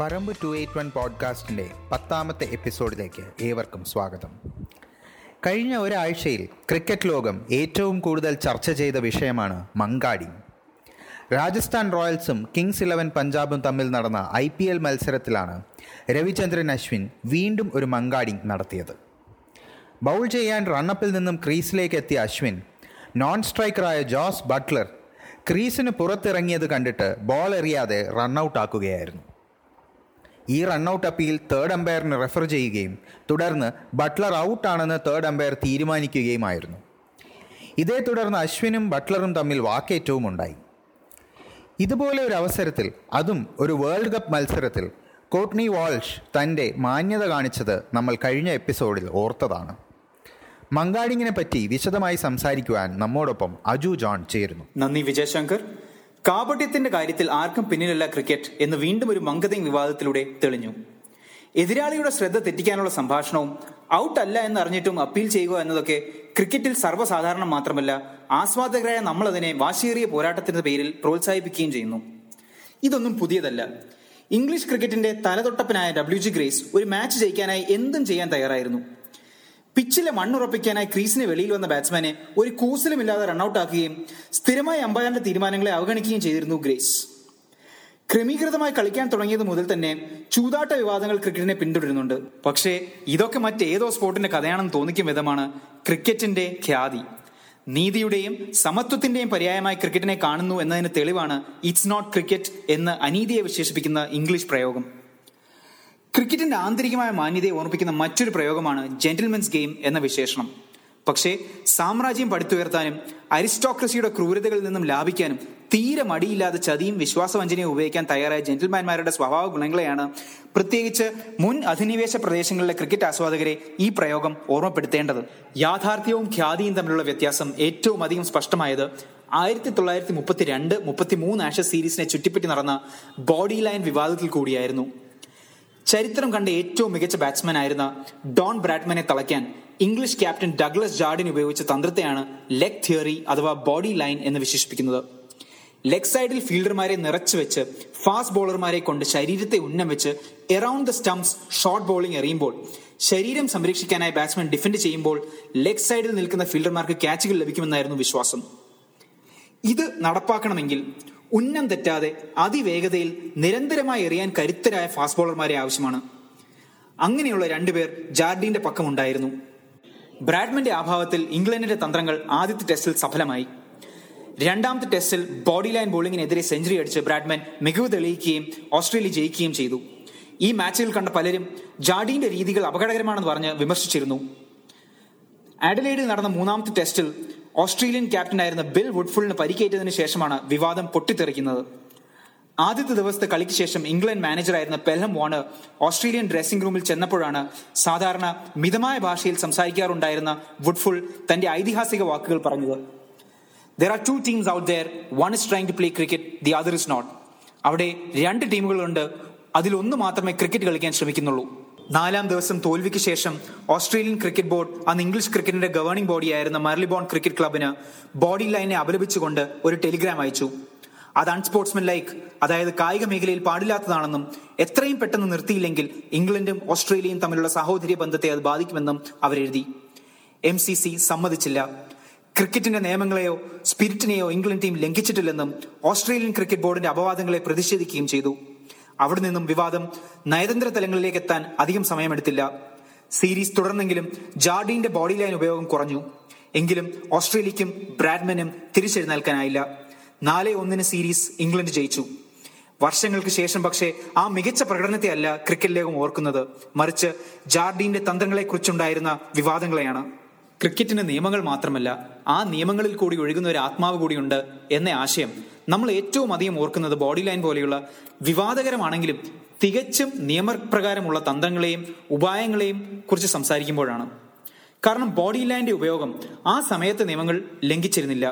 പറമ്പ് two eight one പോഡ്കാസ്റ്റിന്റെ പത്താമത്തെ എപ്പിസോഡിലേക്ക് ഏവർക്കും സ്വാഗതം. കഴിഞ്ഞ ഒരാഴ്ചയിൽ ക്രിക്കറ്റ് ലോകം ഏറ്റവും കൂടുതൽ ചർച്ച ചെയ്ത വിഷയമാണ് മങ്കാടി. രാജസ്ഥാൻ റോയൽസും കിങ്സ് ഇലവൻ പഞ്ചാബും തമ്മിൽ നടന്ന ഐ പി എൽ മത്സരത്തിലാണ് രവിചന്ദ്രൻ അശ്വിൻ വീണ്ടും ഒരു മങ്കാടിങ് നടത്തിയത്. ബൗൾ ചെയ്യാൻ റണ്ണപ്പിൽ നിന്നും ക്രീസിലേക്ക് എത്തിയ അശ്വിൻ നോൺ സ്ട്രൈക്കറായ ജോസ് ബട്ട്ലർ ക്രീസിന് പുറത്തിറങ്ങിയത് കണ്ടിട്ട് ബോൾ എറിയാതെ റണ്ണൌട്ട് ആക്കുകയായിരുന്നു ഈ റണ്ണൌട്ട് അപ്പീൽ തേർഡ് അമ്പയറിന് റെഫർ ചെയ്യുകയും തുടർന്ന് ബട്ട്ലർ ഔട്ടാണെന്ന് തേർഡ് അമ്പയർ തീരുമാനിക്കുകയുമായിരുന്നു. ഇതേ തുടർന്ന് അശ്വിനും ബട്ട്ലറും തമ്മിൽ വാക്കേറ്റവും ഉണ്ടായി. ഇതുപോലെ ഒരു അവസരത്തിൽ അതും ഒരു വേൾഡ് കപ്പ് മത്സരത്തിൽ കോട്ട്നി വാൾഷ് തന്റെ മാന്യത കാണിച്ചത് നമ്മൾ കഴിഞ്ഞ എപ്പിസോഡിൽ ഓർത്തതാണ്. മങ്കാടിങ്ങിനെ പറ്റി വിശദമായി സംസാരിക്കുവാൻ നമ്മോടൊപ്പം അജു ജോൺ ചേരുന്നു. നന്ദി വിജയശങ്കർ. കാപട്യത്തിന്റെ കാര്യത്തിൽ ആർക്കും പിന്നിലല്ല ക്രിക്കറ്റ് എന്ന് വീണ്ടും ഒരു മങ്കതിങ് വിവാദത്തിലൂടെ തെളിഞ്ഞു. എതിരാളിയുടെ ശ്രദ്ധ തെറ്റിക്കാനുള്ള സംഭാഷണവും ഔട്ട് അല്ല എന്ന് അറിഞ്ഞിട്ടും അപ്പീൽ ചെയ്യുക എന്നതൊക്കെ ക്രിക്കറ്റിൽ സർവസാധാരണം മാത്രമല്ല ആസ്വാദകരായ നമ്മൾ അതിനെ വാശിയേറിയ പോരാട്ടത്തിന്റെ പേരിൽ പ്രോത്സാഹിപ്പിക്കുകയും ചെയ്യുന്നു. ഇതൊന്നും പുതിയതല്ല. ഇംഗ്ലീഷ് ക്രിക്കറ്റിന്റെ തലതൊട്ടപ്പനായ ഡബ്ല്യു ജി ഗ്രേസ് ഒരു മാച്ച് ജയിക്കാനായി എന്തും ചെയ്യാൻ തയ്യാറായിരുന്നു. പിച്ചിലെ മണ്ണുറപ്പിക്കാനായി ക്രീസിന് വെളിയിൽ വന്ന ബാറ്റ്സ്മാനെ ഒരു കൂസലുമില്ലാതെ റൺഔട്ട് ആക്കുകയും സ്ഥിരമായി അമ്പയറിന്റെ തീരുമാനങ്ങളെ അവഗണിക്കുകയും ചെയ്തിരുന്നു ഗ്രേസ്. ക്രമീകൃതമായി കളിക്കാൻ തുടങ്ങിയത് മുതൽ തന്നെ ചൂതാട്ട വിവാദങ്ങൾ ക്രിക്കറ്റിനെ പിന്തുടരുന്നുണ്ട്. പക്ഷേ ഇതൊക്കെ മറ്റേതോ സ്പോർട്ടിന്റെ കഥയാണെന്ന് തോന്നിക്കും വിധമാണ് ക്രിക്കറ്റിന്റെ ഖ്യാതി. നീതിയുടെയും സമത്വത്തിന്റെയും പര്യായമായി ക്രിക്കറ്റിനെ കാണുന്നു എന്നതിന് തെളിവാണ് ഇറ്റ്സ് നോട്ട് ക്രിക്കറ്റ് എന്ന് അനീതിയെ വിശേഷിപ്പിക്കുന്ന ഇംഗ്ലീഷ് പ്രയോഗം. ക്രിക്കറ്റിന്റെ ആന്തരികമായ മാന്യതയെ ഓർമ്മിപ്പിക്കുന്ന മറ്റൊരു പ്രയോഗമാണ് ജെന്റിൽമെൻസ് ഗെയിം എന്ന വിശേഷണം. പക്ഷേ സാമ്രാജ്യം പടുത്തുയർത്താനും അരിസ്റ്റോക്രസിയുടെ ക്രൂരതകളിൽ നിന്നും ലാഭിക്കാനും തീരെ മടിയില്ലാതെ ചതിയും വിശ്വാസവഞ്ചനയും ഉപയോഗിക്കാൻ തയ്യാറായ ജെന്റിൽമാൻമാരുടെ സ്വഭാവ ഗുണങ്ങളെയാണ് പ്രത്യേകിച്ച് മുൻ അധിനിവേശ പ്രദേശങ്ങളിലെ ക്രിക്കറ്റ് ആസ്വാദകരെ ഈ പ്രയോഗം ഓർമ്മപ്പെടുത്തേണ്ടത്. യാഥാർത്ഥ്യവും ഖ്യാതിയും തമ്മിലുള്ള വ്യത്യാസം ഏറ്റവും അധികം സ്പഷ്ടമായത് ആയിരത്തി തൊള്ളായിരത്തി മുപ്പത്തി രണ്ട് മുപ്പത്തി മൂന്ന് ആഷസ് സീരീസിനെ ചുറ്റിപ്പറ്റി നടന്ന ബോഡി ലൈൻ വിവാദത്തിൽ കൂടിയായിരുന്നു. ചരിത്രം കണ്ട ഏറ്റവും മികച്ച ബാറ്റ്സ്മാൻ ആയിരുന്ന ഡോൺ ബ്രാഡ്മനെ തളയ്ക്കാൻ ഇംഗ്ലീഷ് ക്യാപ്റ്റൻ ഡഗ്ലസ് ജാർഡിൻ ഉപയോഗിച്ച തന്ത്രത്തെയാണ് ലെഗ് തിയറി അഥവാ ബോഡി ലൈൻ എന്ന് വിശേഷിപ്പിക്കുന്നത്. ലെഗ് സൈഡിൽ ഫീൽഡർമാരെ നിറച്ചു വെച്ച് ഫാസ്റ്റ് ബോളർമാരെ കൊണ്ട് ശരീരത്തെ ഉന്നം വെച്ച് around the stumps short bowling എറിയുമ്പോൾ ശരീരം സംരക്ഷിക്കാനായി ബാറ്റ്സ്മാൻ ഡിഫെൻഡ് ചെയ്യുമ്പോൾ ലെഗ് സൈഡിൽ നിൽക്കുന്ന ഫീൽഡർമാർക്ക് ക്യാച്ചുകൾ ലഭിക്കുമെന്നായിരുന്നു വിശ്വാസം. ഇത് നടപ്പാക്കണമെങ്കിൽ ഉന്നം തെറ്റാതെ അതിവേഗതയിൽ നിരന്തരമായി എറിയാൻ കരുത്തരായ ഫാസ്റ്റ് ബോളർമാരെ ആവശ്യമാണ്. അങ്ങനെയുള്ള രണ്ടുപേർ ജാർഡീന്റെ പക്കമുണ്ടായിരുന്നു. ബ്രാഡ്മന്റെ അഭാവത്തിൽ ഇംഗ്ലണ്ടിന്റെ തന്ത്രങ്ങൾ ആദ്യത്തെ ടെസ്റ്റിൽ സഫലമായി. രണ്ടാമത്തെ ടെസ്റ്റിൽ ബോഡി ലൈൻ ബോളിങ്ങിനെതിരെ സെഞ്ചുറി അടിച്ച് ബ്രാഡ്മാൻ മികവ് തെളിയിക്കുകയും ഓസ്ട്രേലിയ ജയിക്കുകയും ചെയ്തു. ഈ മാച്ചുകൾ കണ്ട പലരും ജാഡീന്റെ രീതികൾ അപകടകരമാണെന്ന് പറഞ്ഞ് വിമർശിച്ചിരുന്നു. ആഡലേഡിൽ നടന്ന മൂന്നാമത്തെ ടെസ്റ്റിൽ ഓസ്ട്രേലിയൻ ക്യാപ്റ്റനായിരുന്ന ബിൽ വുഡ്ഫുളിന് പരിക്കേറ്റതിനു ശേഷമാണ് വിവാദം പൊട്ടിത്തെറിക്കുന്നത്. ആദ്യത്തെ ദിവസത്തെ കളിക്ക് ശേഷം ഇംഗ്ലണ്ട് മാനേജറായിരുന്ന പെൽഹം വോണ് ഓസ്ട്രേലിയൻ ഡ്രസ്സിംഗ് റൂമിൽ ചെന്നപ്പോഴാണ് സാധാരണ മിതമായ ഭാഷയിൽ സംസാരിക്കാറുണ്ടായിരുന്ന വുഡ്ഫുൾ തന്റെ ഐതിഹാസിക വാക്കുകൾ പറഞ്ഞത്. There are two teams out there one is trying to play cricket the other is not അവിടെ രണ്ട് ടീമുകളുണ്ട്. അതിലൊന്ന് മാത്രമേ ക്രിക്കറ്റ് കളിക്കാൻ ശ്രമിക്കുന്നുള്ളൂ. നാലാം ദിവസം തോൽവിക്ക് ശേഷം ഓസ്ട്രേലിയൻ ക്രിക്കറ്റ് ബോർഡ് അന്ന് ഇംഗ്ലീഷ് ക്രിക്കറ്റിന്റെ ഗവേണിംഗ് ബോഡിയായിരുന്ന മർലിബോൺ ക്രിക്കറ്റ് ക്ലബിന് ബോഡി ലൈനെ അപലപിച്ചുകൊണ്ട് ഒരു ടെലിഗ്രാം അയച്ചു. അത് അൺസ്പോർട്സ്മെൻ ലൈക്ക് അതായത് കായിക മേഖലയിൽ പാടില്ലാത്തതാണെന്നും എത്രയും പെട്ടെന്ന് നിർത്തിയില്ലെങ്കിൽ ഇംഗ്ലണ്ടും ഓസ്ട്രേലിയയും തമ്മിലുള്ള സഹോദര്യ ബന്ധത്തെ അത് ബാധിക്കുമെന്നും അവരെഴുതി. എം സി സി സമ്മതിച്ചില്ല. ക്രിക്കറ്റിന്റെ നിയമങ്ങളെയോ സ്പിരിറ്റിനെയോ ഇംഗ്ലണ്ട് ടീം ലംഘിച്ചിട്ടില്ലെന്നും ഓസ്ട്രേലിയൻ ക്രിക്കറ്റ് ബോർഡിന്റെ അപവാദങ്ങളെ പ്രതിഷേധിക്കുകയും ചെയ്തു. അവിടെ നിന്നും വിവാദം നയതന്ത്ര തലങ്ങളിലേക്ക് എത്താൻ അധികം സമയമെടുത്തില്ല. സീരീസ് തുടർന്നെങ്കിലും ജാർഡീന്റെ ബോഡി ലൈൻ ഉപയോഗം കുറഞ്ഞു. എങ്കിലും ഓസ്ട്രേലിയക്കും ബ്രാഡ്മനും തിരിച്ചെഴുന്നേൽക്കാനായില്ല. നാല് ഒന്നിന് സീരീസ് ഇംഗ്ലണ്ട് ജയിച്ചു. വർഷങ്ങൾക്ക് ശേഷം പക്ഷേ ആ മികച്ച പ്രകടനത്തെ അല്ല ക്രിക്കറ്റ് ഓർക്കുന്നത്. മറിച്ച് ജാർഡീന്റെ തന്ത്രങ്ങളെക്കുറിച്ചുണ്ടായിരുന്ന വിവാദങ്ങളെയാണ്. ക്രിക്കറ്റിന് നിയമങ്ങൾ മാത്രമല്ല ആ നിയമങ്ങളിൽ കൂടി ഒഴുകുന്ന ഒരു ആത്മാവ് കൂടിയുണ്ട് എന്ന ആശയം നമ്മൾ ഏറ്റവും അധികം ഓർക്കുന്നത് ബോഡി ലൈൻ പോലെയുള്ള വിവാദകരമാണെങ്കിലും തികച്ചും നിയമപ്രകാരമുള്ള തന്ത്രങ്ങളെയും ഉപായങ്ങളെയും കുറിച്ച് സംസാരിക്കുമ്പോഴാണ്. കാരണം ബോഡി ലൈന്റെ ഉപയോഗം ആ സമയത്തെ നിയമങ്ങൾ ലംഘിച്ചിരുന്നില്ല.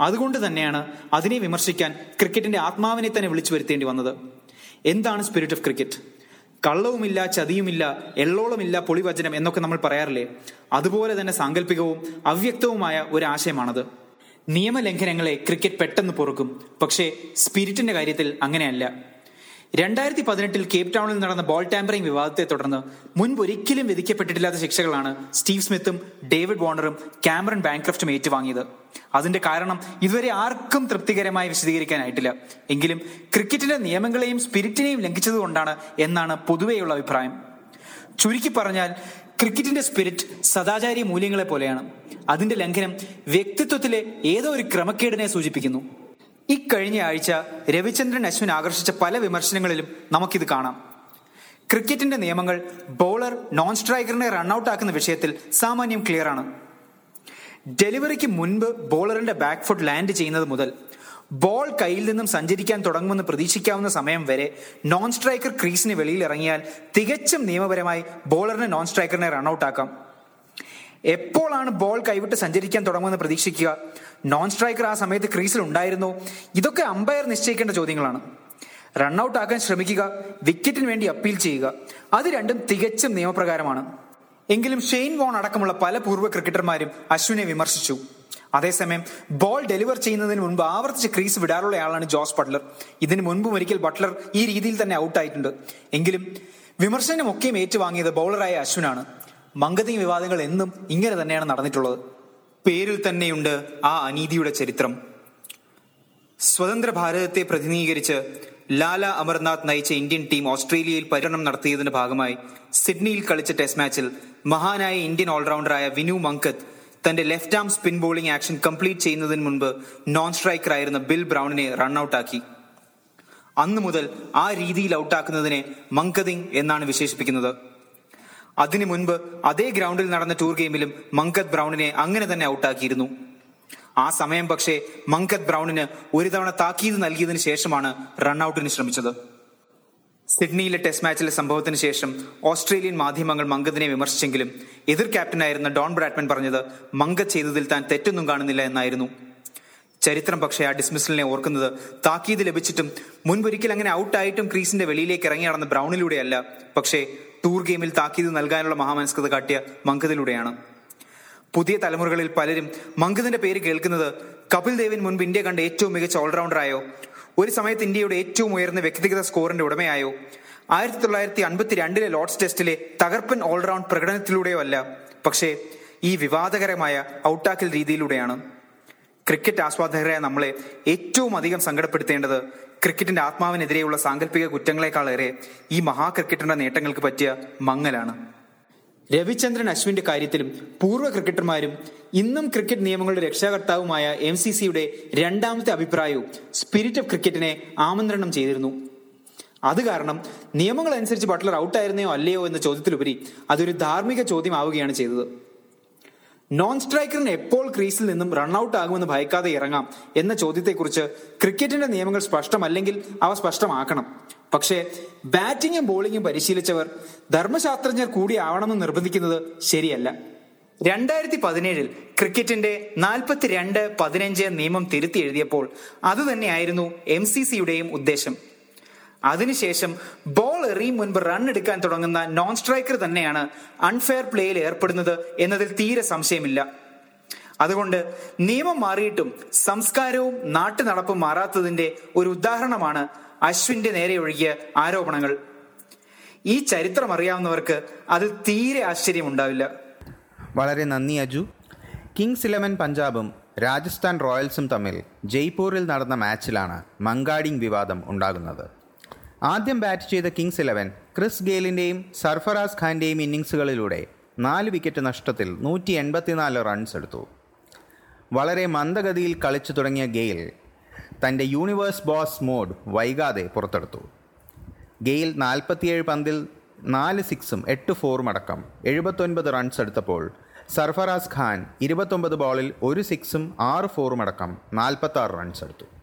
അതുകൊണ്ട് തന്നെയാണ് അതിനെ വിമർശിക്കാൻ ക്രിക്കറ്റിന്റെ ആത്മാവിനെ തന്നെ വിളിച്ചു വരുത്തേണ്ടി വന്നത്. എന്താണ് സ്പിരിറ്റ് ഓഫ് ക്രിക്കറ്റ് കള്ളവുമില്ല ചതിയുമില്ല എള്ളോളമില്ല പൊളിവചനം എന്നൊക്കെ നമ്മൾ പറയാറില്ലേ? അതുപോലെ തന്നെ സാങ്കല്പികവും അവ്യക്തവുമായ ഒരു ആശയമാണത് നിയമലംഘനങ്ങളെ ക്രിക്കറ്റ് പെട്ടെന്ന് പൊറുക്കും. പക്ഷേ സ്പിരിറ്റിന്റെ കാര്യത്തിൽ അങ്ങനെയല്ല. രണ്ടായിരത്തി പതിനെട്ടിൽ കേപ്പ് ടൗണിൽ നടന്ന ബോൾ ടാമ്പറിംഗ് വിവാദത്തെ തുടർന്ന് മുൻപ് ഒരിക്കലും വിധിക്കപ്പെട്ടിട്ടില്ലാത്ത ശിക്ഷകളാണ് സ്റ്റീവ് സ്മിത്തും ഡേവിഡ് വാർണറും കാമറൺ ബാങ്ക്രഫ്റ്റും ഏറ്റുവാങ്ങിയത്. അതിന്റെ കാരണം ഇതുവരെ ആർക്കും തൃപ്തികരമായി വിശദീകരിക്കാനായിട്ടില്ല. എങ്കിലും ക്രിക്കറ്റിന്റെ നിയമങ്ങളെയും സ്പിരിറ്റിനെയും ലംഘിച്ചതുകൊണ്ടാണ് എന്നാണ് പൊതുവെയുള്ള അഭിപ്രായം. ചുരുക്കി പറഞ്ഞാൽ ക്രിക്കറ്റിന്റെ സ്പിരിറ്റ് സദാചാരി മൂല്യങ്ങളെ പോലെയാണ്. അതിന്റെ ലംഘനം വ്യക്തിത്വത്തിലെ ഏതോ ഒരു ക്രമക്കേടിനെ സൂചിപ്പിക്കുന്നു. ഇക്കഴിഞ്ഞ ആഴ്ച രവിചന്ദ്രൻ അശ്വിൻ ആകർഷിച്ച പല വിമർശനങ്ങളിലും നമുക്കിത് കാണാം. ക്രിക്കറ്റിന്റെ നിയമങ്ങൾ ബോളർ നോൺ സ്ട്രൈക്കറിനെ റൺഔട്ട് ആക്കുന്ന വിഷയത്തിൽ സാമാന്യം ക്ലിയർ ആണ്. ഡെലിവറിക്ക് മുൻപ് ബോളറിന്റെ ബാക്ക് ഫുട്ട് ലാൻഡ് ചെയ്യുന്നത് മുതൽ ബോൾ കയ്യിൽ നിന്നും സഞ്ചരിക്കാൻ തുടങ്ങുമെന്ന് പ്രതീക്ഷിക്കാവുന്ന സമയം വരെ നോൺ സ്ട്രൈക്കർ ക്രീസിന് വെളിയിൽ ഇറങ്ങിയാൽ തികച്ചും നിയമപരമായി ബോളറിനെ നോൺ സ്ട്രൈക്കറിനെ റൺഔട്ട് ആക്കാം. എപ്പോഴാണ് ബോൾ കൈവിട്ട് സഞ്ചരിക്കാൻ തുടങ്ങുമെന്ന് പ്രതീക്ഷിക്കുക? നോൺ സ്ട്രൈക്കർ ആ സമയത്ത് ക്രീസിൽ ഉണ്ടായിരുന്നോ? ഇതൊക്കെ അമ്പയർ നിശ്ചയിക്കേണ്ട ചോദ്യങ്ങളാണ്. റൺഔട്ട് ആക്കാൻ ശ്രമിക്കുക വിക്കറ്റിന് വേണ്ടി അപ്പീൽ ചെയ്യുക. അത് രണ്ടും തികച്ചും നിയമപ്രകാരമാണ്. എങ്കിലും ഷെയ്ൻ വോൺ അടക്കമുള്ള പല പൂർവ ക്രിക്കറ്റർമാരും അശ്വിനെ വിമർശിച്ചു. അതേസമയം ബോൾ ഡെലിവർ ചെയ്യുന്നതിന് മുൻപ് ആവർത്തിച്ച് ക്രീസ് വിടാറുള്ള ആളാണ് ജോസ് ബട്ട്ലർ. ഇതിനു മുൻപും ഒരിക്കൽ ബട്ട്ലർ ഈ രീതിയിൽ തന്നെ ഔട്ടായിട്ടുണ്ട് എങ്കിലും വിമർശനമൊക്കെയും ഏറ്റുവാങ്ങിയത് ബൗളറായ അശ്വിനാണ്. മങ്കതി വിവാദങ്ങൾ എന്നും ഇങ്ങനെ തന്നെയാണ് നടന്നിട്ടുള്ളത്. പേരിൽ തന്നെയുണ്ട് ആ അനീതിയുടെ ചരിത്രം. സ്വതന്ത്ര ഭാരതത്തെ പ്രതിനിധീകരിച്ച് ലാല അമർനാഥ് നയിച്ച ഇന്ത്യൻ ടീം ഓസ്ട്രേലിയയിൽ പര്യടനം നടത്തിയതിന്റെ ഭാഗമായി സിഡ്നിയിൽ കളിച്ച ടെസ്റ്റ് മാച്ചിൽ മഹാനായ ഇന്ത്യൻ ഓൾറൗണ്ടറായ വിനു മങ്കത്ത് തന്റെ left arm spin bowling action complete ചെയ്യുന്നതിന് മുൻപ് നോൺ സ്ട്രൈക്കർ ആയിരുന്ന ബിൽ ബ്രൗണിനെ റൺഔട്ടാക്കി അന്നു മുതൽ ആ രീതിയിൽ ഔട്ടാക്കുന്നതിനെ മങ്കതിങ് എന്നാണ് വിശേഷിപ്പിക്കുന്നത്. അതിനു മുൻപ് അതേ ഗ്രൗണ്ടിൽ നടന്ന ടൂർ ഗെയിമിലും മങ്കത് ബ്രൗണിനെ അങ്ങനെ തന്നെ ഔട്ടാക്കിയിരുന്നു. ആ സമയം പക്ഷേ മങ്കത് ബ്രൗണിന് ഒരു തവണ താക്കീത് നൽകിയതിനു ശേഷമാണ് റൺഔട്ടിന് ശ്രമിച്ചത്. സിഡ്നിയിലെ ടെസ്റ്റ് മാച്ചിലെ സംഭവത്തിന് ശേഷം ഓസ്ട്രേലിയൻ മാധ്യമങ്ങൾ മങ്കദിനെ വിമർശിച്ചെങ്കിലും എതിർ ക്യാപ്റ്റനായിരുന്ന ഡോൺ ബ്രാഡ്മൻ പറഞ്ഞത് മങ്കത് ചെയ്തതിൽ താൻ തെറ്റൊന്നും കാണുന്നില്ല എന്നായിരുന്നു. ചരിത്രം പക്ഷേ ആ ഡിസ്മിസലിനെ ഓർക്കുന്നത് താക്കീത് ലഭിച്ചിട്ടും മുൻപൊരിക്കൽ അങ്ങനെ ഔട്ടായിട്ടും ക്രീസിന്റെ വെളിയിലേക്ക് ഇറങ്ങി നടന്ന ബ്രൗണിലൂടെയല്ല. പക്ഷേ ടൂർ ഗെയിമിൽ താക്കീത് നൽകാനുള്ള മഹാമനസ്കത കാട്ടിയ മങ്കദിലൂടെയാണ് പുതിയ തലമുറകളിൽ പലരും മങ്കദിന്റെ പേര് കേൾക്കുന്നത് കപിൽ ദേവിന് മുൻപ് ഇന്ത്യ കണ്ട ഏറ്റവും മികച്ച ഓൾറൗണ്ടറായോ ഒരു സമയത്ത് ഇന്ത്യയുടെ ഏറ്റവും ഉയർന്ന വ്യക്തിഗത സ്കോറിന്റെ ഉടമയായോ ആയിരത്തി തൊള്ളായിരത്തി അൻപത്തി രണ്ടിലെ ലോർഡ്സ് ടെസ്റ്റിലെ തകർപ്പൻ ഓൾറൗണ്ട് പ്രകടനത്തിലൂടെയോ അല്ല പക്ഷേ ഈ വിവാദകരമായ ഔട്ടാക്കൽ രീതിയിലൂടെയാണ്. ക്രിക്കറ്റ് ആസ്വാദകരായ നമ്മളെ ഏറ്റവും അധികം സങ്കടപ്പെടുത്തേണ്ടത് ക്രിക്കറ്റിന്റെ ആത്മാവിനെതിരെയുള്ള സാങ്കല്പിക കുറ്റങ്ങളെക്കാളേറെ ഈ മഹാ ക്രിക്കറ്ററിന്റെ നേട്ടങ്ങൾക്ക് പറ്റിയ മങ്ങലാണ്. രവിചന്ദ്രൻ അശ്വിന്റെ കാര്യത്തിലും പൂർവ ക്രിക്കറ്റർമാരും ഇന്നും ക്രിക്കറ്റ് നിയമങ്ങളുടെ രക്ഷാകർത്താവുമായ എം സി സിയുടെ രണ്ടാമത്തെ അഭിപ്രായവും സ്പിരിറ്റ് ഓഫ് ക്രിക്കറ്റിനെ ആമന്ത്രണം ചെയ്തിരുന്നു. അത് കാരണം നിയമങ്ങൾ അനുസരിച്ച് ബട്ട്ലർ ഔട്ടായിരുന്നോ അല്ലയോ എന്ന ചോദ്യത്തിലുപരി അതൊരു ധാർമ്മിക ചോദ്യമാവുകയാണ് ചെയ്തത്. നോൺ സ്ട്രൈക്കറിന് എപ്പോൾ ക്രീസിൽ നിന്നും റൺഔട്ട് ആകുമെന്ന് ഭയക്കാതെ ഇറങ്ങാം എന്ന ചോദ്യത്തെക്കുറിച്ച് ക്രിക്കറ്റിന്റെ നിയമങ്ങൾ സ്പഷ്ടമല്ലെങ്കിൽ അവ സ്പഷ്ടമാക്കണം. പക്ഷേ ബാറ്റിംഗും ബോളിംഗും പരിശീലിച്ചവർ ധർമ്മശാസ്ത്രജ്ഞർ കൂടി ആവണമെന്ന് നിർബന്ധിക്കുന്നത് ശരിയല്ല. രണ്ടായിരത്തി പതിനേഴിൽ ക്രിക്കറ്റിന്റെ നാൽപ്പത്തിരണ്ട് പതിനഞ്ച് നിയമം തിരുത്തി എഴുതിയപ്പോൾ അതുതന്നെയായിരുന്നു എം സി സിയുടെയും ഉദ്ദേശം. അതിനുശേഷം ബോൾ എറിയും മുൻപ് റൺ എടുക്കാൻ തുടങ്ങുന്ന നോൺ സ്ട്രൈക്കർ തന്നെയാണ് അൺഫെയർ പ്ലേയിൽ ഏർപ്പെടുന്നത് എന്നതിൽ തീരെ സംശയമില്ല. അതുകൊണ്ട് നിയമം മാറിയിട്ടും സംസ്കാരവും നാട്ടു നടപ്പും മാറാത്തതിന്റെ ഒരു ഉദാഹരണമാണ് അശ്വിന്റെ നേരെ ഒഴുകിയ ആരോപണങ്ങൾ. ഈ ചരിത്രം അറിയാവുന്നവർക്ക് അത് തീരെ ആശ്ചര്യമുണ്ടാവില്ല. വളരെ നന്ദി അജു. കിങ്സ് ഇലവൻ പഞ്ചാബും രാജസ്ഥാൻ റോയൽസും തമ്മിൽ ജയ്പൂരിൽ നടന്ന മാച്ചിലാണ് മങ്കാഡിംഗ് വിവാദം ഉണ്ടാകുന്നത്. ആദ്യം ബാറ്റ് ചെയ്ത കിങ്സ് ഇലവൻ ക്രിസ് ഗെയിലിന്റെയും സർഫറാസ് ഖാന്റെയും ഇന്നിങ്സുകളിലൂടെ നാല് വിക്കറ്റ് നഷ്ടത്തിൽ നൂറ്റി എൺപത്തിനാല് റൺസ് എടുത്തു. വളരെ മന്ദഗതിയിൽ കളിച്ചു തുടങ്ങിയ ഗെയിൽ തന്റെ യൂണിവേഴ്സ് ബോസ് മോഡ് വൈകാതെ പുറത്തെടുത്തു. ഗെയിൽ നാൽപ്പത്തിയേഴ് പന്തിൽ നാല് സിക്സും എട്ട് ഫോറും അടക്കം എഴുപത്തൊൻപത് റൺസ് എടുത്തപ്പോൾ സർഫറാസ് ഖാൻ ഇരുപത്തൊമ്പത് ബോളിൽ ഒരു സിക്സും ആറ് ഫോറും അടക്കം നാൽപ്പത്താറ് റൺസ് എടുത്തു.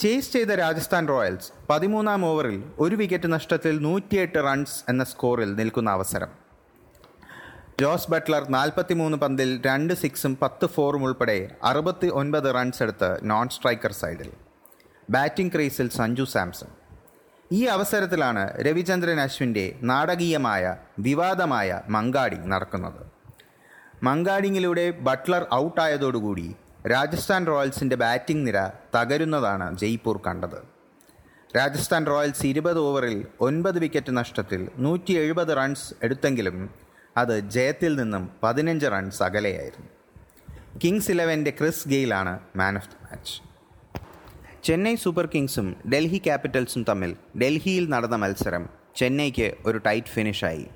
ചേസ് ചെയ്ത രാജസ്ഥാൻ റോയൽസ് പതിമൂന്നാം ഓവറിൽ ഒരു വിക്കറ്റ് നഷ്ടത്തിൽ നൂറ്റിയെട്ട് റൺസ് എന്ന സ്കോറിൽ നിൽക്കുന്ന അവസരം. ജോസ് ബട്ട്ലർ നാൽപ്പത്തിമൂന്ന് പന്തിൽ രണ്ട് സിക്സും പത്ത് ഫോറും ഉൾപ്പെടെ അറുപത്തി ഒൻപത് റൺസ് എടുത്ത് നോൺ സ്ട്രൈക്കർ സൈഡിൽ ബാറ്റിംഗ് ക്രീസിൽ സഞ്ജു സാംസൺ. ഈ അവസരത്തിലാണ് രവിചന്ദ്രൻ അശ്വിന്റെ നാടകീയമായ വിവാദമായ മങ്കാടിങ് നടക്കുന്നത്. മങ്കാഡിങ്ങിലൂടെ ബട്ട്ലർ ഔട്ടായതോടുകൂടി രാജസ്ഥാൻ റോയൽസിന്റെ ബാറ്റിംഗ് നിര തകരുന്നതാണ് ജയ്പൂർ കണ്ടത്. രാജസ്ഥാൻ റോയൽസ് ഇരുപത് ഓവറിൽ ഒൻപത് വിക്കറ്റ് നഷ്ടത്തിൽ നൂറ്റി എഴുപത് റൺസ് എടുത്തെങ്കിലും അത് ജയത്തിൽ നിന്നും പതിനഞ്ച് റൺസ് അകലെയായിരുന്നു. കിങ്സ് ഇലവന്റെ Chris ഗെയിലാണ് man of the match. Chennai super കിങ്സും Delhi ക്യാപിറ്റൽസും തമ്മിൽ ഡൽഹിയിൽ നടന്ന മത്സരം ചെന്നൈക്ക് ഒരു ടൈറ്റ് ഫിനിഷായി.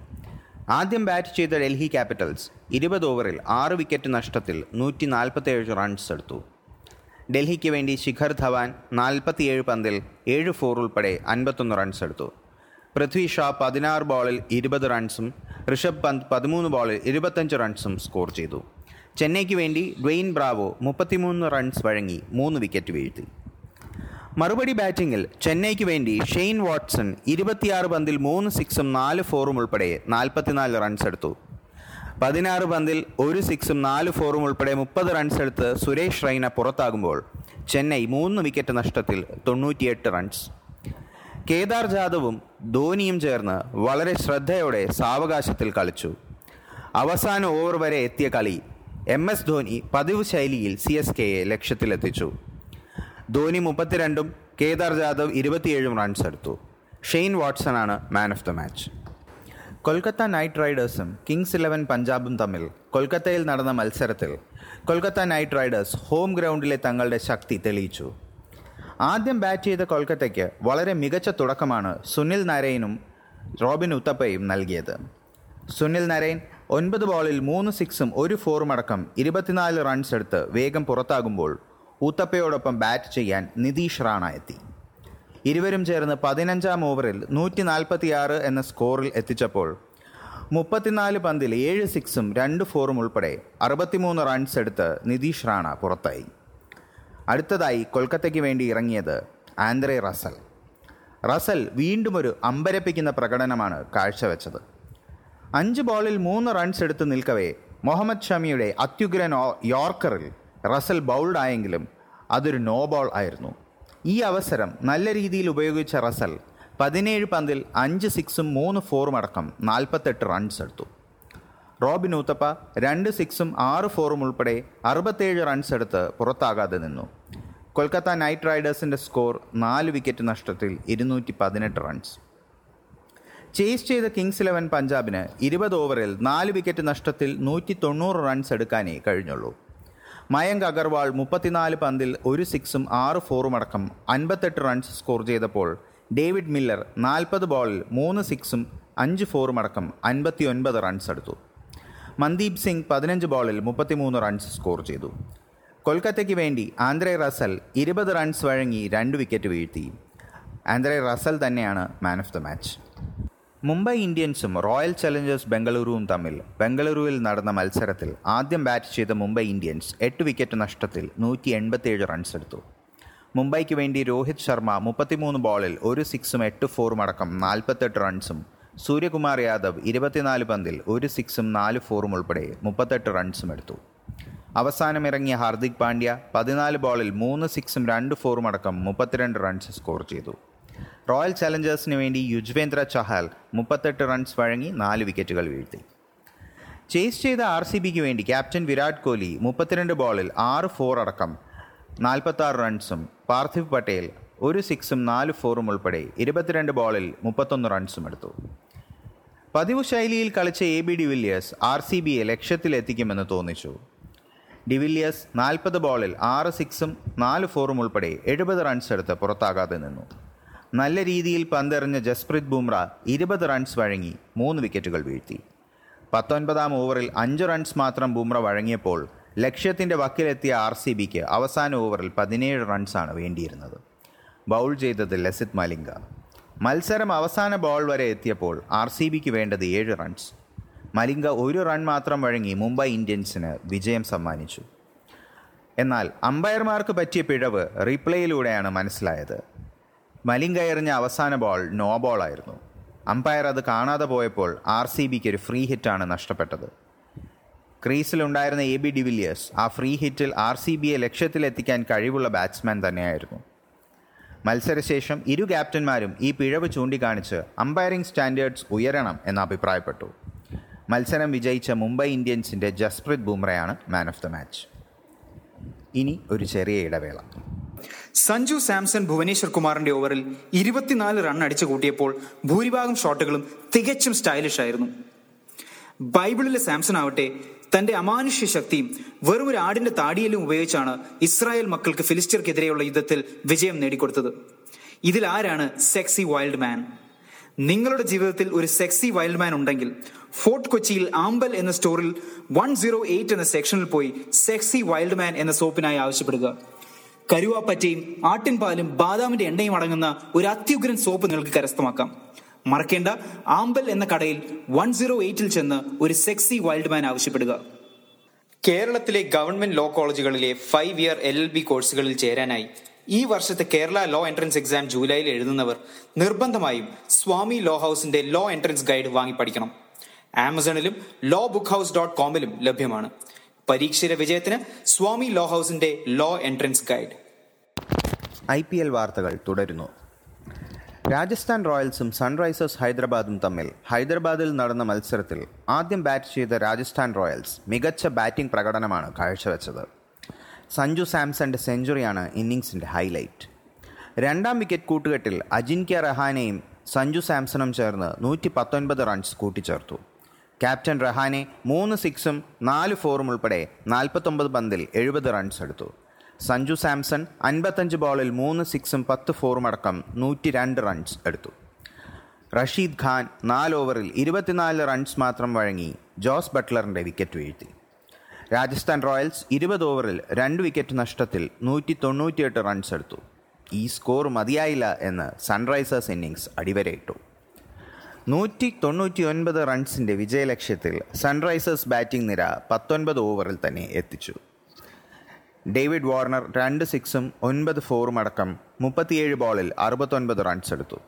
ആദ്യം ബാറ്റ് ചെയ്ത ഡൽഹി ക്യാപിറ്റൽസ് ഇരുപത് ഓവറിൽ ആറ് വിക്കറ്റ് നഷ്ടത്തിൽ നൂറ്റി നാൽപ്പത്തിയേഴ് റൺസ് എടുത്തു. ഡൽഹിക്ക് വേണ്ടി ശിഖർ ധവാൻ നാൽപ്പത്തിയേഴ് പന്തിൽ ഏഴ് ഫോർ ഉൾപ്പെടെ അൻപത്തൊന്ന് റൺസ് എടുത്തു. പൃഥ്വി ഷാ പതിനാറ് ബോളിൽ ഇരുപത് റൺസും ഋഷഭ് പന്ത് പതിമൂന്ന് ബോളിൽ ഇരുപത്തഞ്ച് റൺസും സ്കോർ ചെയ്തു. ചെന്നൈക്ക് വേണ്ടി ഡ്വെയിൻ ബ്രാവോ മുപ്പത്തിമൂന്ന് റൺസ് വഴങ്ങി മൂന്ന് വിക്കറ്റ് വീഴ്ത്തി. മറുപടി ബാറ്റിംഗിൽ ചെന്നൈക്ക് വേണ്ടി ഷെയ്ൻ വാട്സൺ ഇരുപത്തിയാറ് പന്തിൽ മൂന്ന് സിക്സും നാല് ഫോറും ഉൾപ്പെടെ നാൽപ്പത്തിനാല് റൺസ് എടുത്തു. പതിനാറ് പന്തിൽ ഒരു സിക്സും നാല് ഫോറും ഉൾപ്പെടെ മുപ്പത് റൺസ് എടുത്ത് സുരേഷ് റൈന പുറത്താകുമ്പോൾ ചെന്നൈ മൂന്ന് വിക്കറ്റ് നഷ്ടത്തിൽ തൊണ്ണൂറ്റിയെട്ട് റൺസ് കേദാർ ജാദവും ധോനിയും ചേർന്ന് വളരെ ശ്രദ്ധയോടെ സാവകാശത്തിൽ കളിച്ചു. അവസാന ഓവർ വരെ എത്തിയ കളി എം എസ് ധോനി പതിവ് ശൈലിയിൽ സി എസ് കെയെ ലക്ഷ്യത്തിലെത്തിച്ചു. ധോനി മുപ്പത്തിരണ്ടും കേദാർ ജാദവ് ഇരുപത്തിയേഴും റൺസ് എടുത്തു. ഷെയ്ൻ വാട്സൺ ആണ് man of the match Kolkata knight റൈഡേഴ്സും Kings Eleven പഞ്ചാബും തമ്മിൽ കൊൽക്കത്തയിൽ നടന്ന മത്സരത്തിൽ കൊൽക്കത്ത നൈറ്റ് റൈഡേഴ്സ് ഹോം ഗ്രൗണ്ടിലെ തങ്ങളുടെ ശക്തി തെളിയിച്ചു. ആദ്യം ബാറ്റ് ചെയ്ത കൊൽക്കത്തയ്ക്ക് വളരെ മികച്ച തുടക്കമാണ് സുനിൽ നരൈനും റോബിൻ ഉത്തപ്പയും നൽകിയത്. സുനിൽ നരൈൻ ഒൻപത് ബോളിൽ മൂന്ന് സിക്സും ഒരു ഫോറും അടക്കം ഇരുപത്തിനാല് റൺസ് എടുത്ത് വേഗം പുറത്താകുമ്പോൾ ഉത്തപ്പയോടൊപ്പം ബാറ്റ് ചെയ്യാൻ നിതീഷ് റാണ എത്തി. ഇരുവരും ചേർന്ന് പതിനഞ്ചാം ഓവറിൽ നൂറ്റി നാൽപ്പത്തിയാറ് എന്ന സ്കോറിൽ എത്തിച്ചപ്പോൾ മുപ്പത്തിനാല് പന്തിൽ ഏഴ് സിക്സും രണ്ട് ഫോറും ഉൾപ്പെടെ അറുപത്തിമൂന്ന് റൺസ് എടുത്ത് നിതീഷ് റാണ പുറത്തായി. അടുത്തതായി കൊൽക്കത്തയ്ക്ക് വേണ്ടി ഇറങ്ങിയത് ആന്ദ്രെ റസൽ. റസൽ വീണ്ടും ഒരു അമ്പരപ്പിക്കുന്ന പ്രകടനമാണ് കാഴ്ചവെച്ചത്. അഞ്ച് ബോളിൽ മൂന്ന് റൺസ് എടുത്ത് നിൽക്കവേ മുഹമ്മദ് ഷമിയുടെ അത്യുഗ്രൻ യോർക്കറിൽ റസൽ ബൗൾഡ് ആയെങ്കിലും അതൊരു നോ ബോൾ ആയിരുന്നു. ഈ അവസരം നല്ല രീതിയിൽ ഉപയോഗിച്ച റസൽ പതിനേഴ് പന്തിൽ അഞ്ച് സിക്സും മൂന്ന് ഫോറും അടക്കം നാൽപ്പത്തെട്ട് റൺസ് എടുത്തു. റോബിൻ ഊത്തപ്പ രണ്ട് സിക്സും ആറ് ഫോറും ഉൾപ്പെടെ അറുപത്തേഴ് റൺസ് എടുത്ത് പുറത്താകാതെ നിന്നു. കൊൽക്കത്ത നൈറ്റ് റൈഡേഴ്സിന്റെ സ്കോർ നാല് വിക്കറ്റ് നഷ്ടത്തിൽ ഇരുന്നൂറ്റി പതിനെട്ട് റൺസ് ചേസ് ചെയ്ത കിങ്സ് ഇലവൻ പഞ്ചാബിന് ഇരുപത് ഓവറിൽ നാല് വിക്കറ്റ് നഷ്ടത്തിൽ നൂറ്റി തൊണ്ണൂറ് റൺസ് എടുക്കാനേ കഴിഞ്ഞുള്ളൂ. മയങ്ക് അഗർവാൾ മുപ്പത്തിനാല് പന്തിൽ ഒരു സിക്സും ആറ് ഫോറും അടക്കം അൻപത്തെട്ട് റൺസ് സ്കോർ ചെയ്തപ്പോൾ ഡേവിഡ് മില്ലർ നാൽപ്പത് ബോളിൽ മൂന്ന് സിക്സും അഞ്ച് ഫോറും അടക്കം അൻപത്തി ഒൻപത് റൺസ് എടുത്തു. മന്ദീപ് സിംഗ് പതിനഞ്ച് ബോളിൽ മുപ്പത്തിമൂന്ന് റൺസ് സ്കോർ ചെയ്തു. കൊൽക്കത്തയ്ക്ക് വേണ്ടി ആന്ധ്രെ റസൽ ഇരുപത് റൺസ് വഴങ്ങി രണ്ട് വിക്കറ്റ് വീഴ്ത്തി. ആന്ധ്രെ റസൽ തന്നെയാണ് man of the match. Mumbai ഇന്ത്യൻസും റോയൽ ചലഞ്ചേഴ്സ് ബംഗളൂരുവും തമ്മിൽ ബംഗളൂരുവിൽ നടന്ന മത്സരത്തിൽ ആദ്യം ബാറ്റ് ചെയ്ത മുംബൈ ഇന്ത്യൻസ് എട്ട് വിക്കറ്റ് നഷ്ടത്തിൽ നൂറ്റി എൺപത്തിയേഴ് റൺസ് എടുത്തു. മുംബൈക്ക് വേണ്ടി രോഹിത് ശർമ്മ മുപ്പത്തിമൂന്ന് ബോളിൽ ഒരു സിക്സും എട്ട് ഫോറും അടക്കം നാൽപ്പത്തെട്ട് റൺസും സൂര്യകുമാർ യാദവ് ഇരുപത്തിനാല് പന്തിൽ ഒരു സിക്സും നാല് ഫോറും ഉൾപ്പെടെ മുപ്പത്തെട്ട് റൺസും എടുത്തു. അവസാനം ഇറങ്ങിയ ഹാർദിക് പാണ്ഡ്യ പതിനാല് ബോളിൽ മൂന്ന് സിക്സും രണ്ട് ഫോറും അടക്കം മുപ്പത്തിരണ്ട് റൺസ് സ്കോർ ചെയ്തു. റോയൽ ചലഞ്ചേഴ്സിന് വേണ്ടി യുജ്വേന്ദ്ര ചഹൽ മുപ്പത്തെട്ട് റൺസ് വഴങ്ങി നാല് വിക്കറ്റുകൾ വീഴ്ത്തി. ചേസ് ചെയ്ത ആർ സി ബിക്ക് വേണ്ടി ക്യാപ്റ്റൻ വിരാട് കോഹ്ലി മുപ്പത്തിരണ്ട് ബോളിൽ ആറ് ഫോർ അടക്കം നാൽപ്പത്താറ് റൺസും പാർത്ഥിവ് പട്ടേൽ ഒരു സിക്സും നാല് ഫോറും ഉൾപ്പെടെ ഇരുപത്തിരണ്ട് ബോളിൽ മുപ്പത്തൊന്ന് റൺസും എടുത്തു. പതിവ് ശൈലിയിൽ കളിച്ച A B de Villiers R C ബിയെ ലക്ഷ്യത്തിലെത്തിക്കുമെന്ന് തോന്നിച്ചു. ഡിവില്ലിയേഴ്സ് നാൽപ്പത് ബോളിൽ ആറ് സിക്സും നാല് ഫോറും ഉൾപ്പെടെ എഴുപത് റൺസ് എടുത്ത് പുറത്താകാതെ നിന്നു. നല്ല രീതിയിൽ പന്തെറിഞ്ഞ ജസ്പ്രീത് ബുംറ ഇരുപത് റൺസ് വഴങ്ങി മൂന്ന് വിക്കറ്റുകൾ വീഴ്ത്തി. പത്തൊൻപതാം ഓവറിൽ അഞ്ച് റൺസ് മാത്രം ബുംറ വഴങ്ങിയപ്പോൾ ലക്ഷ്യത്തിന്റെ വക്കിലെത്തിയ ആർ സി ബിക്ക് അവസാന ഓവറിൽ പതിനേഴ് റൺസാണ് വേണ്ടിയിരുന്നത്. ബൗൾ ചെയ്തത് ലസിത് മലിംഗ. മത്സരം അവസാന ബോൾ വരെ എത്തിയപ്പോൾ ആർ സി ബിക്ക് വേണ്ടത് ഏഴ് റൺസ് മലിംഗ ഒരു റൺ മാത്രം വഴങ്ങി മുംബൈ ഇന്ത്യൻസിന് വിജയം സമ്മാനിച്ചു. എന്നാൽ അമ്പയർമാർക്ക് പറ്റിയ പിഴവ് റീപ്ലേയിലൂടെയാണ് മനസ്സിലായത്. മലിംഗ എറിഞ്ഞ അവസാന ബോൾ നോ ബോളായിരുന്നു അമ്പയർ അത് കാണാതെ പോയപ്പോൾ ആർ സി ബിക്ക് ഒരു ഫ്രീ ഹിറ്റാണ് നഷ്ടപ്പെട്ടത്. ക്രീസിലുണ്ടായിരുന്ന എ ബി ഡിവില്ലിയേഴ്സ് ആ ഫ്രീ ഹിറ്റിൽ ആർ സി ബിയെ ലക്ഷ്യത്തിലെത്തിക്കാൻ കഴിവുള്ള ബാറ്റ്സ്മാൻ തന്നെയായിരുന്നു. മത്സരശേഷം ഇരു ക്യാപ്റ്റന്മാരും ഈ പിഴവ് ചൂണ്ടിക്കാണിച്ച് അമ്പയറിംഗ് സ്റ്റാൻഡേർഡ്സ് ഉയരണം എന്ന് അഭിപ്രായപ്പെട്ടു. മത്സരം വിജയിച്ച മുംബൈ ഇന്ത്യൻസിന്റെ ജസ്പ്രീത് ബുംറയാണ് മാൻ ഓഫ് ദ മാച്ച് ഇനി ഒരു ചെറിയ ഇടവേള. സഞ്ജു സാംസൺ ഭുവനേശ്വർ കുമാറിന്റെ ഓവറിൽ ഇരുപത്തിനാല് റൺ അടിച്ചു കൂട്ടിയപ്പോൾ ഭൂരിഭാഗം ഷോട്ടുകളും തികച്ചും സ്റ്റൈലിഷ് ആയിരുന്നു. ബൈബിളിലെ സാംസൺ ആവട്ടെ തന്റെ അമാനുഷ്യ ശക്തിയും വെറും ഒരു ആടിന്റെ താടിയലും ഉപയോഗിച്ചാണ് ഇസ്രായേൽ മക്കൾക്ക് ഫിലിസ്റ്റർക്കെതിരെയുള്ള യുദ്ധത്തിൽ വിജയം നേടിക്കൊടുത്തത്. ഇതിൽ ആരാണ് സെക്സി വൈൽഡ് മാൻ നിങ്ങളുടെ ജീവിതത്തിൽ ഒരു സെക്സി വൈൽഡ് മാൻ ഉണ്ടെങ്കിൽ ഫോർട്ട് കൊച്ചിയിൽ ആംബൽ എന്ന സ്റ്റോറിൽ വൺ സീറോ എയ്റ്റ് എന്ന സെക്ഷനിൽ പോയി സെക്സി വൈൽഡ് മാൻ എന്ന സോപ്പിനായി ആവശ്യപ്പെടുക. കരുവാപ്പറ്റയും ആട്ടിൻപാലും ബാദാമിന്റെ എണ്ണയും അടങ്ങുന്ന ഒരു അത്യുഗ്രൻ സോപ്പ് നിങ്ങൾക്ക് കരസ്ഥമാക്കാം. മറക്കേണ്ട ആമ്പൽ എന്ന കടയിൽ വൺ സീറോ എയ്റ്റിൽ ചെന്ന് ഒരു സെക്സി വൈൽഡ് മാൻ ആവശ്യപ്പെടുക. കേരളത്തിലെ ഗവൺമെന്റ് ലോ കോളേജുകളിലെ five year L L B കോഴ്സുകളിൽ ചേരാനായി ഈ വർഷത്തെ കേരള ലോ എൻട്രൻസ് എക്സാം ജൂലൈയിൽ എഴുതുന്നവർ നിർബന്ധമായും സ്വാമി ലോ ഹൗസിന്റെ ലോ എൻട്രൻസ് ഗൈഡ് വാങ്ങി പഠിക്കണം ആമസോണിലും ലോ ബുക്ക് ഹൗസ് ഡോട്ട് കോമിലും ലഭ്യമാണ്. പരീക്ഷയുടെ വിജയത്തിന് സ്വാമി ലോ ഹൗസിന്റെ law entrance guide. I P L വാർത്തകൾ തുടരുന്നു. രാജസ്ഥാൻ റോയൽസും സൺറൈസേഴ്സ് ഹൈദരാബാദും തമ്മിൽ ഹൈദരാബാദിൽ നടന്ന മത്സരത്തിൽ ആദ്യം ബാറ്റ് ചെയ്ത രാജസ്ഥാൻ റോയൽസ് മികച്ച ബാറ്റിംഗ് പ്രകടനമാണ് കാഴ്ചവെച്ചത്. സഞ്ജു സാംസന്റെ സെഞ്ചുറിയാണ് ഇന്നിംഗ്സിന്റെ ഹൈലൈറ്റ്. രണ്ടാം വിക്കറ്റ് കൂട്ടുകെട്ടിൽ അജിൻക്യ റഹാനെയും സഞ്ജു സാംസണും ചേർന്ന് നൂറ്റി പത്തൊൻപത് റൺസ് കൂട്ടിച്ചേർത്തു. ക്യാപ്റ്റൻ റഹാനെ മൂന്ന് സിക്സും നാല് ഫോറും ഉൾപ്പെടെ നാൽപ്പത്തൊമ്പത് പന്തിൽ എഴുപത് റൺസ് എടുത്തു. സഞ്ജു സാംസൺ അൻപത്തഞ്ച് ബോളിൽ മൂന്ന് സിക്സും പത്ത് ഫോറും അടക്കം നൂറ്റി രണ്ട് റൺസ് എടുത്തു. റഷീദ് ഖാൻ നാല് ഓവറിൽ ഇരുപത്തിനാല് റൺസ് മാത്രം വഴങ്ങി ജോസ് ബട്ട്ലറിന്റെ വിക്കറ്റ് വീഴ്ത്തി. രാജസ്ഥാൻ റോയൽസ് ഇരുപത് ഓവറിൽ രണ്ട് വിക്കറ്റ് നഷ്ടത്തിൽ നൂറ്റി തൊണ്ണൂറ്റിയെട്ട് റൺസ് എടുത്തു. ഈ സ്കോർ മതിയായില്ല എന്ന് സൺറൈസേഴ്സ് ഇന്നിംഗ്സ് അടിവരയിട്ടു. നൂറ്റി തൊണ്ണൂറ്റി ഒൻപത് റൺസിന്റെ വിജയലക്ഷ്യത്തിൽ സൺറൈസേഴ്സ് ബാറ്റിംഗ് നിര പത്തൊൻപത് ഓവറിൽ തന്നെ എത്തിച്ചു. ഡേവിഡ് വാർണർ രണ്ട് സിക്സും ഒൻപത് ഫോറും അടക്കം മുപ്പത്തിയേഴ് ബോളിൽ അറുപത്തൊൻപത് റൺസ് എടുത്തു.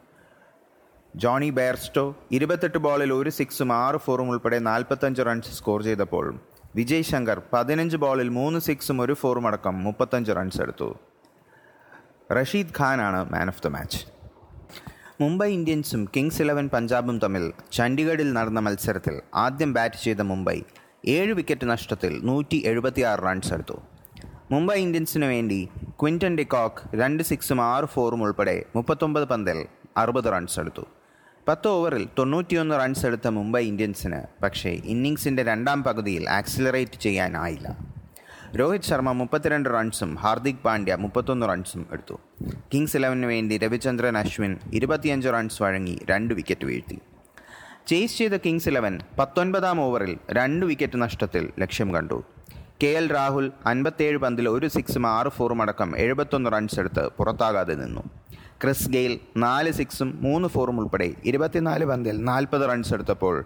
ജോണി ബെയർസ്റ്റോ ഇരുപത്തെട്ട് ബോളിൽ ഒരു സിക്സും ആറ് ഫോറും ഉൾപ്പെടെ നാൽപ്പത്തഞ്ച് റൺസ് സ്കോർ ചെയ്തപ്പോൾ വിജയ് ശങ്കർ പതിനഞ്ച് ബോളിൽ മൂന്ന് സിക്സും ഒരു ഫോറും അടക്കം മുപ്പത്തഞ്ച് റൺസ് എടുത്തു. Rashid ഖാനാണ് man of the match. Mumbai ഇന്ത്യൻസും കിങ്സ് ഇലവൻ പഞ്ചാബും തമ്മിൽ ചണ്ഡീഗഡിൽ നടന്ന മത്സരത്തിൽ ആദ്യം ബാറ്റ് ചെയ്ത മുംബൈ ഏഴ് വിക്കറ്റ് നഷ്ടത്തിൽ നൂറ്റി എഴുപത്തിയാറ് റൺസ് എടുത്തു. മുംബൈ ഇന്ത്യൻസിന് വേണ്ടി ക്വിന്റൻ ഡിക്കോക്ക് രണ്ട് സിക്സും ആറ് ഫോറും ഉൾപ്പെടെ മുപ്പത്തൊമ്പത് പന്തിൽ അറുപത് റൺസ് എടുത്തു. പത്ത് ഓവറിൽ തൊണ്ണൂറ്റിയൊന്ന് റൺസ് എടുത്ത മുംബൈ ഇന്ത്യൻസിന് പക്ഷേ ഇന്നിങ്സിന്റെ രണ്ടാം പകുതിയിൽ ആക്സിലറേറ്റ് ചെയ്യാനായില്ല. രോഹിത് ശർമ്മ മുപ്പത്തിരണ്ട് റൺസും ഹാർദിക് പാണ്ഡ്യ മുപ്പത്തൊന്ന് റൺസും എടുത്തു. കിങ്സ് ഇലവന് വേണ്ടി രവിചന്ദ്രൻ അശ്വിൻ ഇരുപത്തിയഞ്ച് റൺസ് വഴങ്ങി രണ്ട് വിക്കറ്റ് വീഴ്ത്തി. ചേസ് ചെയ്ത കിങ്സ് ഇലവൻ പത്തൊൻപതാം ഓവറിൽ രണ്ട് വിക്കറ്റ് നഷ്ടത്തിൽ ലക്ഷ്യം കണ്ടു. കെ എൽ രാഹുൽ അൻപത്തേഴ് പന്തിൽ ഒരു സിക്സും ആറ് ഫോറും അടക്കം എഴുപത്തൊന്ന് റൺസ് എടുത്ത് പുറത്താകാതെ നിന്നു. ക്രിസ് ഗെയിൽ നാല് സിക്സും മൂന്ന് ഫോറും ഉൾപ്പെടെ ഇരുപത്തിനാല് പന്തിൽ നാൽപ്പത് റൺസ് എടുത്തപ്പോൾ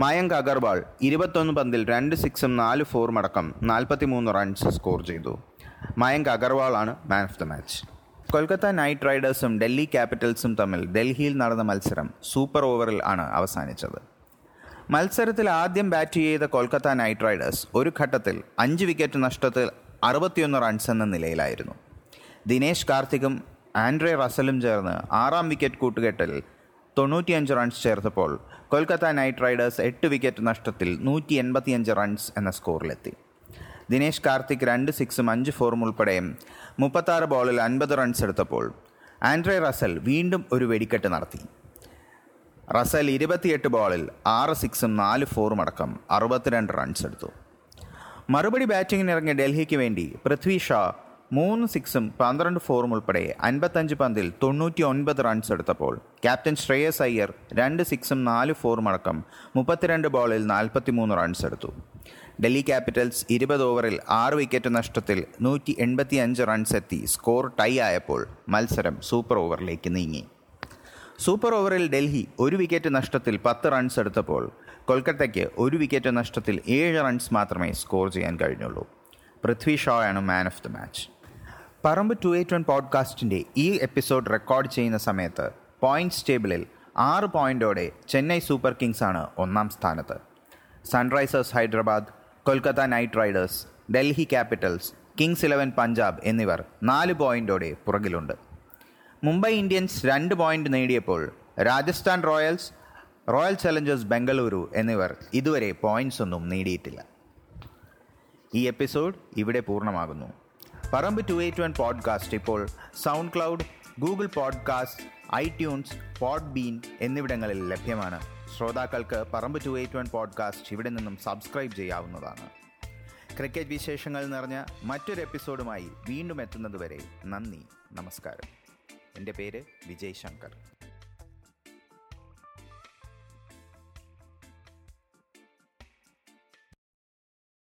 മയങ്ക് അഗർവാൾ ഇരുപത്തൊന്ന് പന്തിൽ രണ്ട് സിക്സും നാല് ഫോറും അടക്കം നാൽപ്പത്തിമൂന്ന് റൺസ് സ്കോർ ചെയ്തു. Mayank അഗർവാളാണ് man of the match Kolkata knight റൈഡേഴ്സും Delhi ക്യാപിറ്റൽസും തമ്മിൽ ഡൽഹിയിൽ നടന്ന മത്സരം സൂപ്പർ ഓവറിൽ ആണ് അവസാനിച്ചത്. മത്സരത്തിൽ ആദ്യം ബാറ്റ് ചെയ്ത കൊൽക്കത്ത നൈറ്റ് റൈഡേഴ്സ് ഒരു ഘട്ടത്തിൽ അഞ്ച് വിക്കറ്റ് നഷ്ടത്തിൽ അറുപത്തിയൊന്ന് റൺസ് എന്ന നിലയിലായിരുന്നു. ദിനേശ് കാർത്തികും ആൻഡ്രെ റസലും ചേർന്ന് ആറാം വിക്കറ്റ് കൂട്ടുകെട്ടിൽ തൊണ്ണൂറ്റിയഞ്ച് റൺസ് ചേർത്തപ്പോൾ കൊൽക്കത്ത നൈറ്റ് റൈഡേഴ്സ് എട്ട് വിക്കറ്റ് നഷ്ടത്തിൽ നൂറ്റി എൺപത്തിയഞ്ച് റൺസ് എന്ന സ്കോറിലെത്തി. ദിനേശ് കാർത്തിക് രണ്ട് സിക്സും അഞ്ച് ഫോറും ഉൾപ്പെടെ മുപ്പത്താറ് ബോളിൽ അൻപത് റൺസ് എടുത്തപ്പോൾ ആൻഡ്രെ റസൽ വീണ്ടും ഒരു വെടിക്കെട്ട് നടത്തി. റസൽ ഇരുപത്തിയെട്ട് ബോളിൽ ആറ് സിക്സും നാല് ഫോറും അടക്കം അറുപത്തിരണ്ട് റൺസ് എടുത്തു. മറുപടി ബാറ്റിംഗിനിറങ്ങിയ ഡൽഹിക്ക് വേണ്ടി പൃഥ്വി ഷാ മൂന്ന് സിക്സും പന്ത്രണ്ട് ഫോറും ഉൾപ്പെടെ അൻപത്തഞ്ച് പന്തിൽ തൊണ്ണൂറ്റി ഒൻപത് റൺസ് എടുത്തപ്പോൾ ക്യാപ്റ്റൻ ശ്രേയസ് അയ്യർ രണ്ട് സിക്സും നാല് ഫോറും അടക്കം മുപ്പത്തിരണ്ട് ബോളിൽ നാൽപ്പത്തിമൂന്ന് റൺസ് എടുത്തു. ഡൽഹി ക്യാപിറ്റൽസ് ഇരുപത് ഓവറിൽ ആറ് വിക്കറ്റ് നഷ്ടത്തിൽ നൂറ്റി എൺപത്തി അഞ്ച് റൺസ് എത്തി. സ്കോർ ടൈ ആയപ്പോൾ മത്സരം സൂപ്പർ ഓവറിലേക്ക് നീങ്ങി. സൂപ്പർ ഓവറിൽ ഡൽഹി ഒരു വിക്കറ്റ് നഷ്ടത്തിൽ പത്ത് റൺസ് എടുത്തപ്പോൾ കൊൽക്കത്തയ്ക്ക് ഒരു വിക്കറ്റ് നഷ്ടത്തിൽ ഏഴ് റൺസ് മാത്രമേ സ്കോർ ചെയ്യാൻ കഴിഞ്ഞുള്ളൂ. Prithvi ഷോയാണ് man of the match Parambu two eight one പോഡ്കാസ്റ്റിന്റെ ഈ എപ്പിസോഡ് റെക്കോർഡ് ചെയ്യുന്ന സമയത്ത് പോയിന്റ്സ് ടേബിളിൽ ആറ് പോയിന്റോടെ ചെന്നൈ സൂപ്പർ കിങ്സ് ആണ് ഒന്നാം സ്ഥാനത്ത്. Sunrisers Hyderabad Kolkata knight riders Delhi capitals kings eleven Punjab എന്നിവർ നാല് പോയിന്റോടെ പുറകിലുണ്ട്. മുംബൈ ഇന്ത്യൻസ് രണ്ട് പോയിന്റ് നേടിയപ്പോൾ Rajasthan royals royal challengers Bengaluru എന്നിവർ ഇതുവരെ പോയിന്റ്സ് ഒന്നും നേടിയിട്ടില്ല. ഈ എപ്പിസോഡ് ഇവിടെ പൂർണമാകുന്നു. Parambu two eight one podcast ഇപ്പോൾ sound cloud Google podcast iTunes Podbean എന്നിവിടങ്ങളിൽ ലഭ്യമാണ്. ശ്രോതാക്കൾക്ക് പറമ്പ് ടു എയ്റ്റ് വൺ പോഡ്കാസ്റ്റ് ഇവിടെ നിന്നും സബ്സ്ക്രൈബ് ചെയ്യാവുന്നതാണ്. ക്രിക്കറ്റ് വിശേഷങ്ങൾ നിറഞ്ഞ മറ്റൊരു എപ്പിസോഡുമായി വീണ്ടും എത്തുന്നതുവരെ നന്ദി നമസ്കാരം. എന്റെ പേര് വിജയ് ശങ്കർ.